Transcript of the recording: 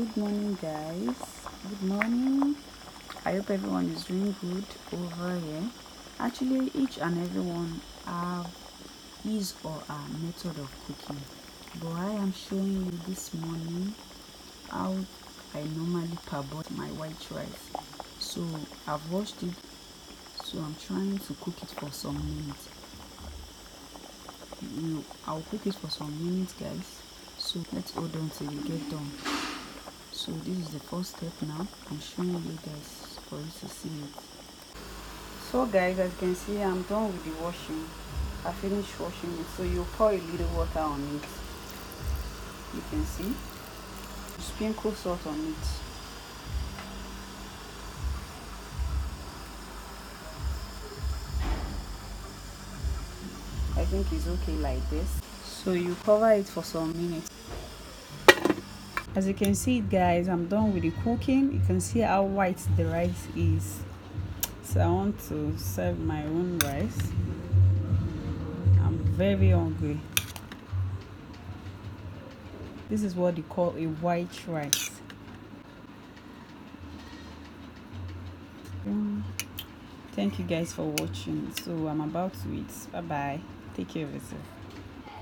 good morning guys. Good morning. I hope everyone is doing good over here. Actually each and everyone have his or her method of cooking. But i am showing you this morning how i normally parboil my white rice. So i've washed it. So i'm trying to cook it for some minutes. You i'll cook it for some minutes guys. So let's hold on till we get done so this is the first step now. I'm showing you guys for you to see it. So guys as you can see i'm done with the washing. I finished washing it. So you pour a little water on it. You can see. Sprinkle salt on it. I think it's okay like this. So you cover it for some minutes as you can see guys i'm done with the cooking. You can see how white the rice is. So i want to serve my own rice. I'm very hungry. This is what they call a white rice. Thank you guys for watching. So i'm about to eat. Bye bye take care of yourself